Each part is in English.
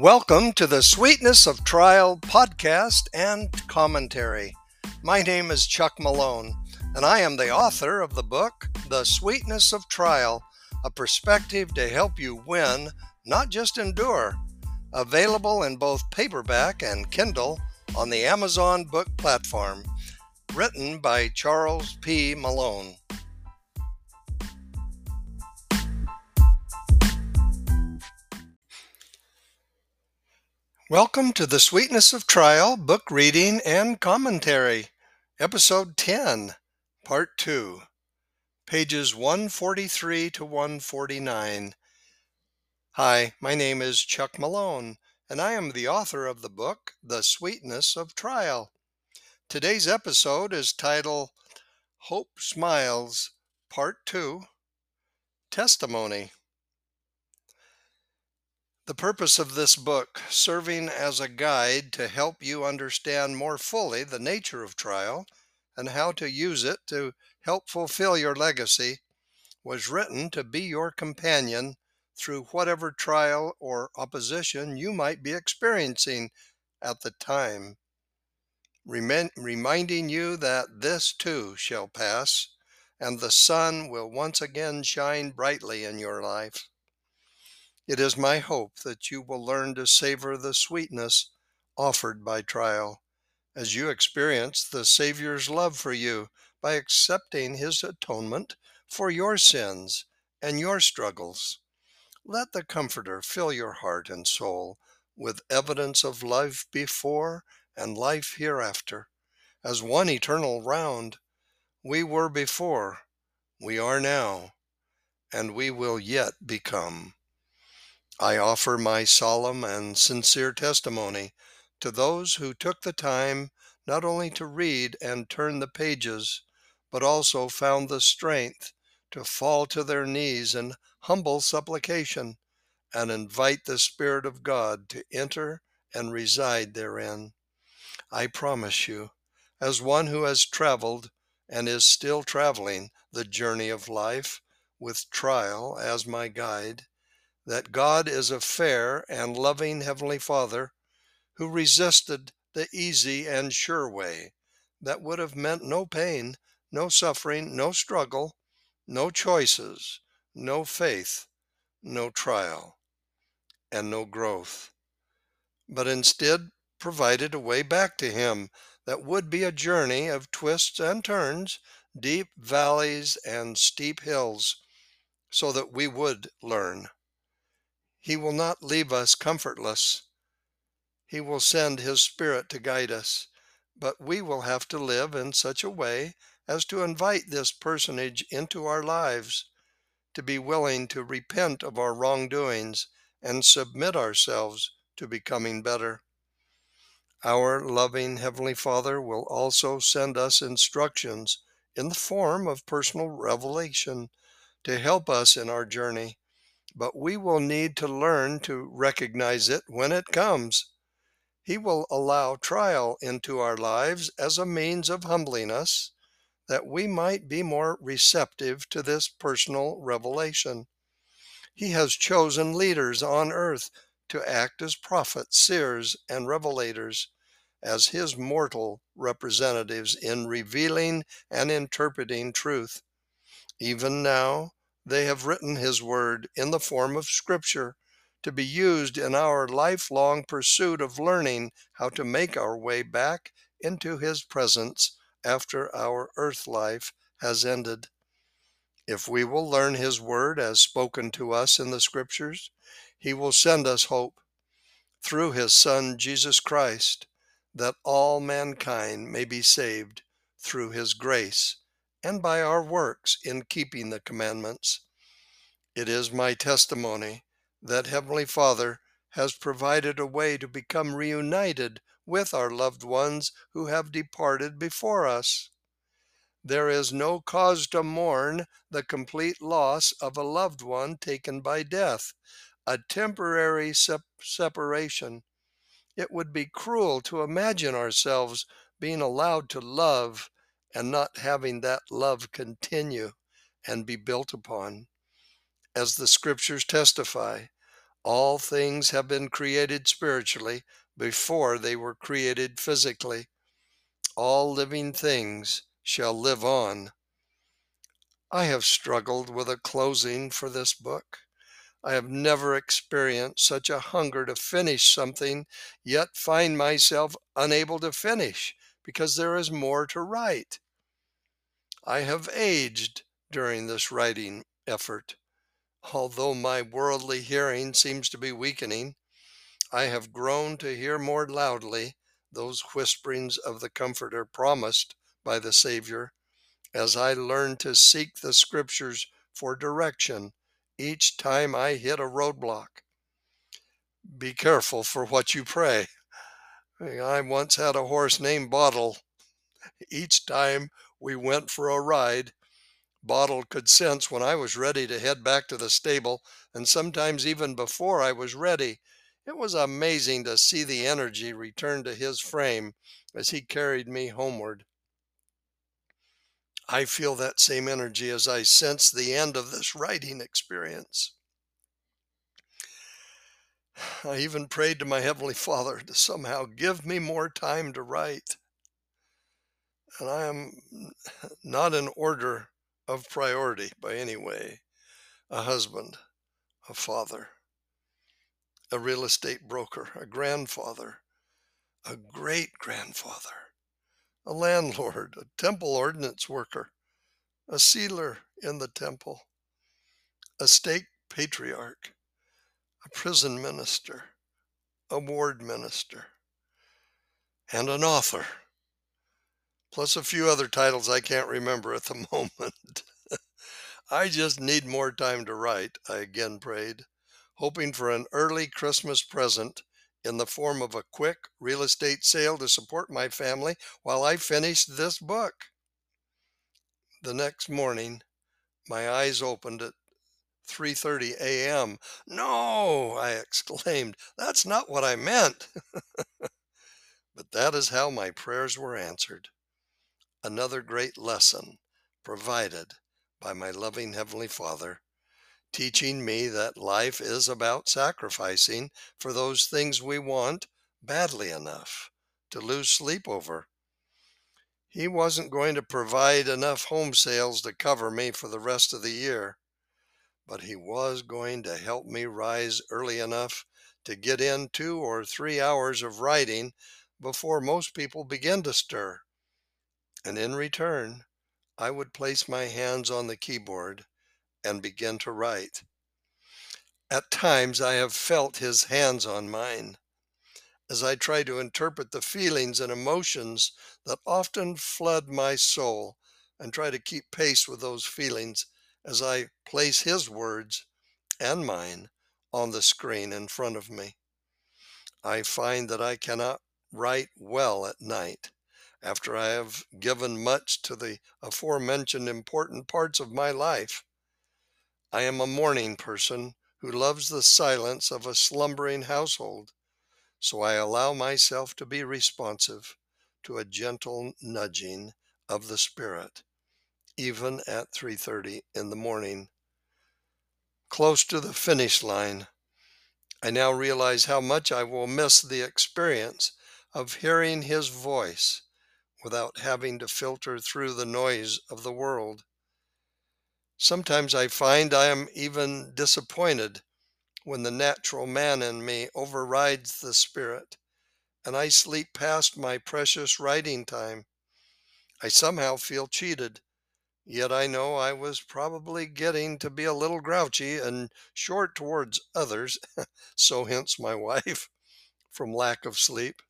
Welcome to the Sweetness of Trial podcast and commentary. My name is Chuck Malone, and I am the author of the book, The Sweetness of Trial A Perspective to Help You Win, Not Just Endure. Available in both paperback and Kindle on the Amazon book platform. Written by Charles P. Malone. Welcome to the Sweetness of Trial book reading and commentary, episode 10, part 2, pages 143 to 149. Hi, my name is Chuck Malone, and I am the author of the book, The Sweetness of Trial. Today's episode is titled Hope Smiles, Part 2, Testimony. The purpose of this book, serving as a guide to help you understand more fully the nature of trial and how to use it to help fulfill your legacy, was written to be your companion through whatever trial or opposition you might be experiencing at the time, reminding you that this too shall pass, and the sun will once again shine brightly in your life. It is my hope that you will learn to savor the sweetness offered by trial as you experience the Savior's love for you by accepting his atonement for your sins and your struggles. Let the Comforter fill your heart and soul with evidence of life before and life hereafter, as one eternal round. We were before, we are now, and we will yet become. I offer my solemn and sincere testimony to those who took the time not only to read and turn the pages, but also found the strength to fall to their knees in humble supplication and invite the Spirit of God to enter and reside therein. I promise you, as one who has traveled and is still traveling the journey of life with trial as my guide, that God is a fair and loving Heavenly Father who resisted the easy and sure way that would have meant no pain, no suffering, no struggle, no choices, no faith, no trial, and no growth, but instead provided a way back to Him that would be a journey of twists and turns, deep valleys and steep hills, so that we would learn he will not leave us comfortless. He will send His Spirit to guide us, but we will have to live in such a way as to invite this personage into our lives, to be willing to repent of our wrongdoings and submit ourselves to becoming better. Our loving Heavenly Father will also send us instructions in the form of personal revelation to help us in our journey but we will need to learn to recognize it when it comes. He will allow trial into our lives as a means of humbling us, that we might be more receptive to this personal revelation. He has chosen leaders on earth to act as prophets, seers, and revelators, as his mortal representatives in revealing and interpreting truth. Even now, they have written His Word in the form of Scripture to be used in our lifelong pursuit of learning how to make our way back into His presence after our earth life has ended. If we will learn His Word as spoken to us in the Scriptures, He will send us hope through His Son, Jesus Christ, that all mankind may be saved through His grace and by our works in keeping the commandments. It is my testimony that Heavenly Father has provided a way to become reunited with our loved ones who have departed before us. There is no cause to mourn the complete loss of a loved one taken by death, a temporary sep- separation. It would be cruel to imagine ourselves being allowed to love and not having that love continue and be built upon. As the scriptures testify, All things have been created spiritually before they were created physically. All living things shall live on. I have struggled with a closing for this book. I have never experienced such a hunger to finish something, yet find myself unable to finish because there is more to write. I have aged during this writing effort. Although my worldly hearing seems to be weakening, I have grown to hear more loudly those whisperings of the Comforter promised by the Savior as I learn to seek the Scriptures for direction each time I hit a roadblock. Be careful for what you pray. I once had a horse named Bottle. Each time we went for a ride, Bottle could sense when I was ready to head back to the stable, and sometimes even before I was ready. It was amazing to see the energy return to his frame as he carried me homeward. I feel that same energy as I sense the end of this writing experience. I even prayed to my Heavenly Father to somehow give me more time to write. And I am not in order of priority by any way a husband, a father, a real estate broker, a grandfather, a great grandfather, a landlord, a temple ordinance worker, a sealer in the temple, a stake patriarch, a prison minister, a ward minister, and an author plus a few other titles I can't remember at the moment. I just need more time to write, I again prayed, hoping for an early Christmas present in the form of a quick real estate sale to support my family while I finished this book. The next morning, my eyes opened at 3:30 a.m. "No!" I exclaimed. "That's not what I meant." but that is how my prayers were answered another great lesson provided by my loving Heavenly Father, teaching me that life is about sacrificing for those things we want badly enough to lose sleep over. He wasn't going to provide enough home sales to cover me for the rest of the year, but he was going to help me rise early enough to get in two or three hours of writing before most people begin to stir and in return, I would place my hands on the keyboard and begin to write. At times, I have felt his hands on mine as I try to interpret the feelings and emotions that often flood my soul and try to keep pace with those feelings as I place his words and mine on the screen in front of me. I find that I cannot write well at night after I have given much to the aforementioned important parts of my life. I am a morning person who loves the silence of a slumbering household, so I allow myself to be responsive to a gentle nudging of the spirit even at 3:30 in the morning. Close to the finish line, I now realize how much I will miss the experience of hearing his voice without having to filter through the noise of the world. Sometimes I find I am even disappointed when the natural man in me overrides the spirit and I sleep past my precious writing time. I somehow feel cheated, yet I know I was probably getting to be a little grouchy and short towards others, so hence my wife, from lack of sleep.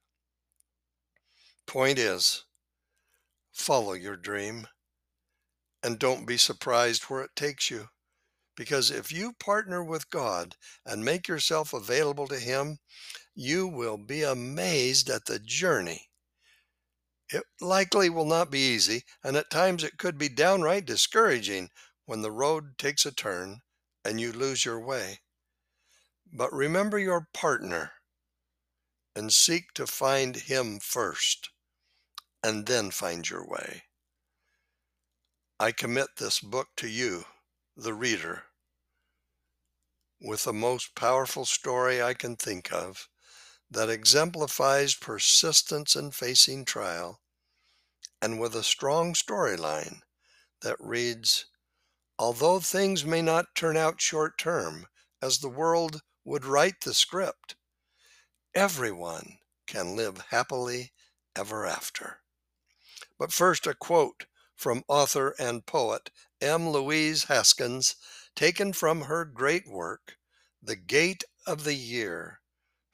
Point is, follow your dream and don't be surprised where it takes you. Because if you partner with God and make yourself available to Him, you will be amazed at the journey. It likely will not be easy, and at times it could be downright discouraging when the road takes a turn and you lose your way. But remember your partner and seek to find Him first and then find your way. I commit this book to you, the reader. with the most powerful story I can think of that exemplifies persistence in facing trial, and with a strong storyline that reads Although things may not turn out short term as the world would write the script, everyone can live happily ever after. But first, a quote from author and poet M. Louise Haskins, taken from her great work, The Gate of the Year,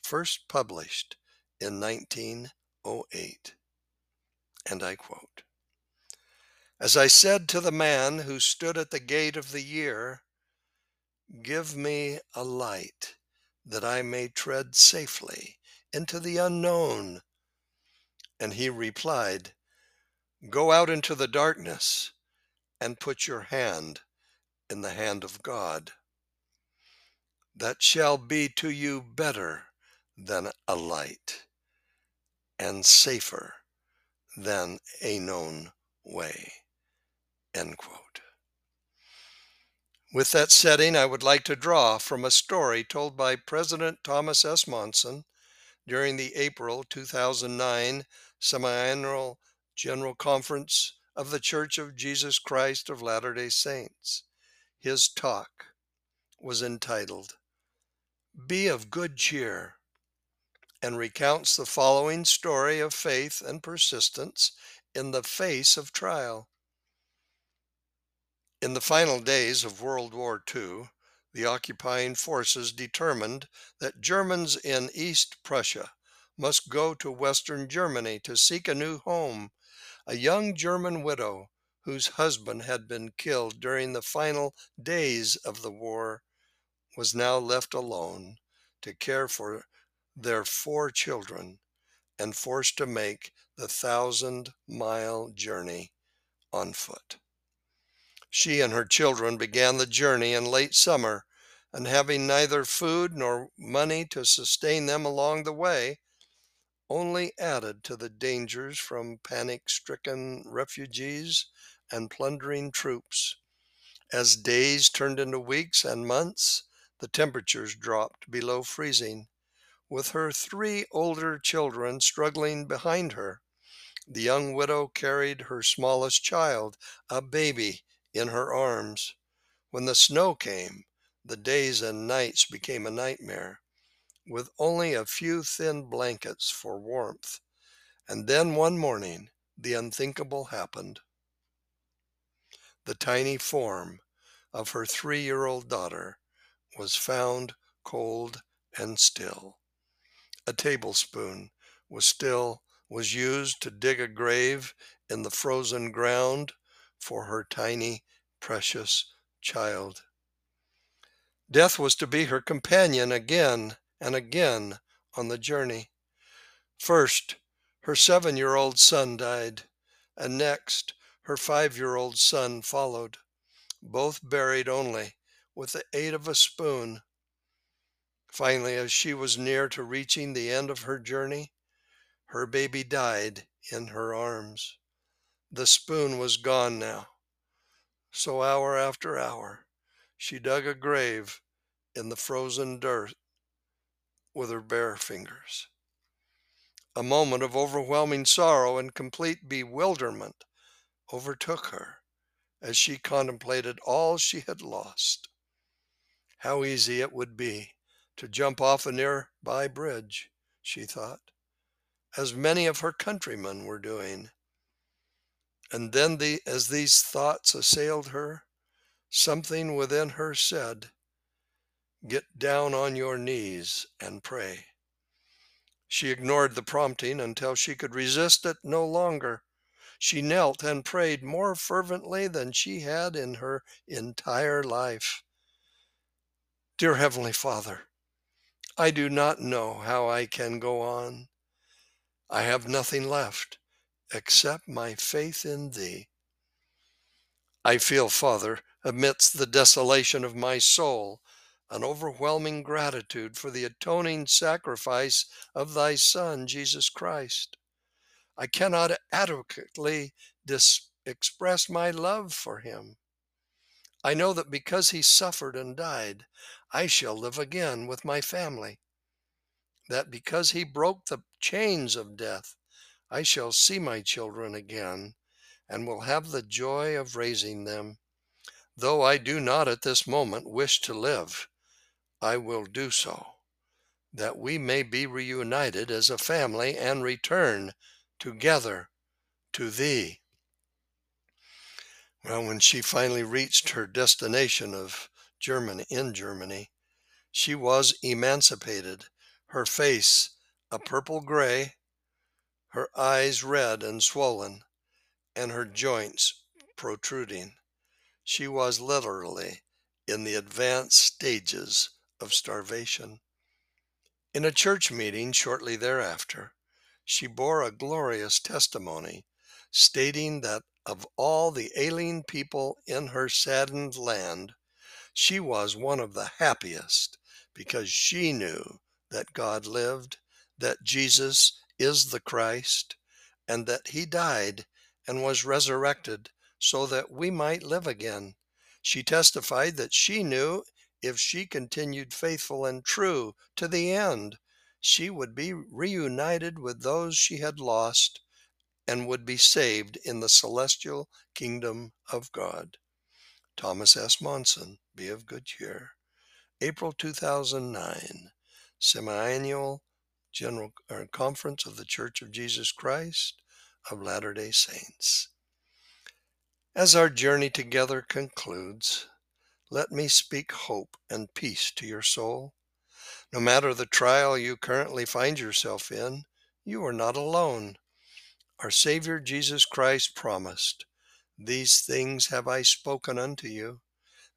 first published in 1908. And I quote As I said to the man who stood at the gate of the year, Give me a light that I may tread safely into the unknown. And he replied, Go out into the darkness and put your hand in the hand of God. That shall be to you better than a light and safer than a known way. End quote. With that setting, I would like to draw from a story told by President Thomas S. Monson during the April 2009 semiannual General Conference of the Church of Jesus Christ of Latter day Saints. His talk was entitled, Be of Good Cheer, and recounts the following story of faith and persistence in the face of trial. In the final days of World War II, the occupying forces determined that Germans in East Prussia must go to Western Germany to seek a new home a young German widow whose husband had been killed during the final days of the war was now left alone to care for their four children and forced to make the thousand mile journey on foot. She and her children began the journey in late summer, and having neither food nor money to sustain them along the way, only added to the dangers from panic stricken refugees and plundering troops. As days turned into weeks and months, the temperatures dropped below freezing, with her three older children struggling behind her. The young widow carried her smallest child, a baby, in her arms. When the snow came, the days and nights became a nightmare with only a few thin blankets for warmth. And then one morning, the unthinkable happened. The tiny form of her three year old daughter was found cold and still. A tablespoon was still was used to dig a grave in the frozen ground for her tiny precious child. Death was to be her companion again and again on the journey. First, her seven year old son died, and next, her five year old son followed, both buried only with the aid of a spoon. Finally, as she was near to reaching the end of her journey, her baby died in her arms. The spoon was gone now. So, hour after hour, she dug a grave in the frozen dirt with her bare fingers. A moment of overwhelming sorrow and complete bewilderment overtook her as she contemplated all she had lost. How easy it would be to jump off a nearby bridge, she thought, as many of her countrymen were doing. And then, the, as these thoughts assailed her, something within her said, Get down on your knees and pray. She ignored the prompting until she could resist it no longer. She knelt and prayed more fervently than she had in her entire life. Dear Heavenly Father, I do not know how I can go on. I have nothing left except my faith in Thee. I feel, Father, amidst the desolation of my soul, an overwhelming gratitude for the atoning sacrifice of thy Son, Jesus Christ. I cannot adequately dis- express my love for him. I know that because he suffered and died, I shall live again with my family. That because he broke the chains of death, I shall see my children again and will have the joy of raising them. Though I do not at this moment wish to live, I will do so, that we may be reunited as a family and return together to Thee. Well, when she finally reached her destination of Germany in Germany, she was emancipated, her face a purple gray, her eyes red and swollen, and her joints protruding. She was literally in the advanced stages of starvation. In a church meeting shortly thereafter, she bore a glorious testimony, stating that of all the alien people in her saddened land, she was one of the happiest because she knew that God lived, that Jesus is the Christ, and that he died and was resurrected so that we might live again. She testified that she knew if she continued faithful and true to the end, she would be reunited with those she had lost and would be saved in the celestial kingdom of God. Thomas S. Monson, be of good cheer. April 2009, Semiannual General er, Conference of the Church of Jesus Christ of Latter day Saints. As our journey together concludes, let me speak hope and peace to your soul. No matter the trial you currently find yourself in, you are not alone. Our Savior Jesus Christ promised, These things have I spoken unto you,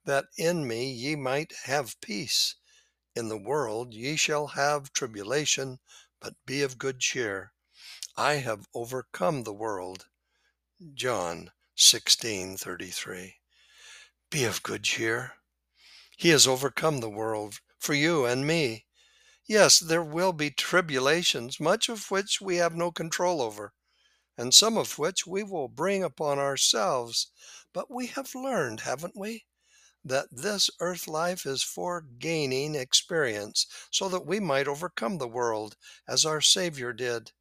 that in me ye might have peace. In the world ye shall have tribulation, but be of good cheer. I have overcome the world. John 16:33. Be of good cheer. He has overcome the world for you and me. Yes, there will be tribulations, much of which we have no control over, and some of which we will bring upon ourselves. But we have learned, haven't we, that this earth life is for gaining experience so that we might overcome the world as our Savior did.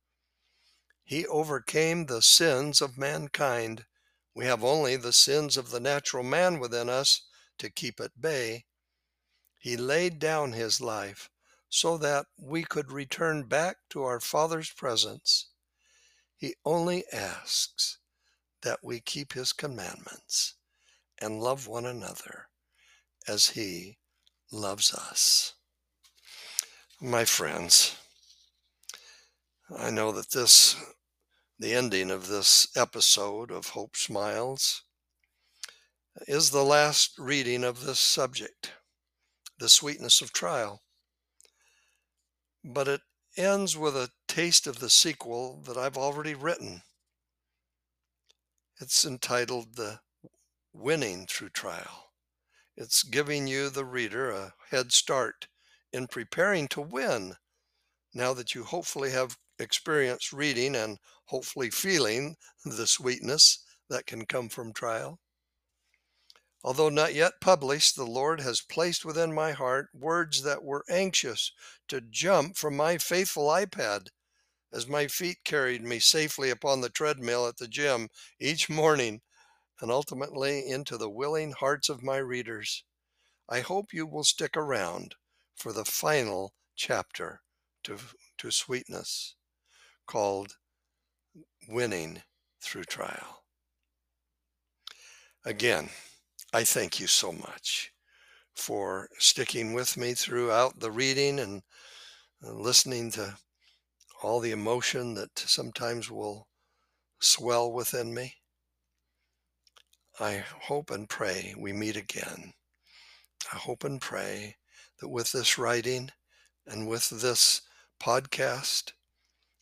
He overcame the sins of mankind. We have only the sins of the natural man within us to keep at bay. He laid down his life so that we could return back to our Father's presence. He only asks that we keep His commandments and love one another as He loves us. My friends, I know that this, the ending of this episode of Hope Smiles, is the last reading of this subject, the sweetness of trial but it ends with a taste of the sequel that I've already written. It's entitled The Winning Through Trial. It's giving you, the reader, a head start in preparing to win now that you hopefully have experienced reading and hopefully feeling the sweetness that can come from trial. Although not yet published, the Lord has placed within my heart words that were anxious to jump from my faithful iPad as my feet carried me safely upon the treadmill at the gym each morning and ultimately into the willing hearts of my readers. I hope you will stick around for the final chapter to, to sweetness called Winning Through Trial. Again, I thank you so much for sticking with me throughout the reading and uh, listening to all the emotion that sometimes will swell within me. I hope and pray we meet again. I hope and pray that with this writing and with this podcast,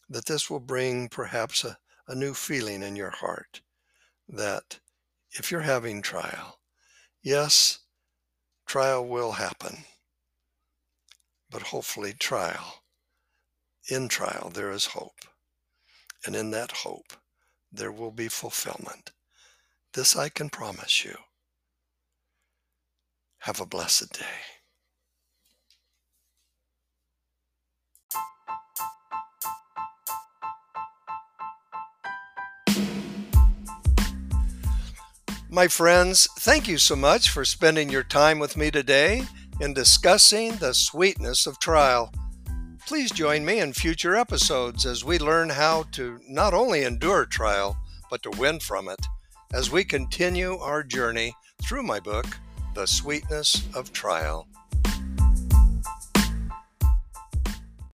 that this will bring perhaps a, a new feeling in your heart that if you're having trial, Yes, trial will happen, but hopefully, trial, in trial, there is hope. And in that hope, there will be fulfillment. This I can promise you. Have a blessed day. My friends, thank you so much for spending your time with me today in discussing the sweetness of trial. Please join me in future episodes as we learn how to not only endure trial, but to win from it as we continue our journey through my book, The Sweetness of Trial.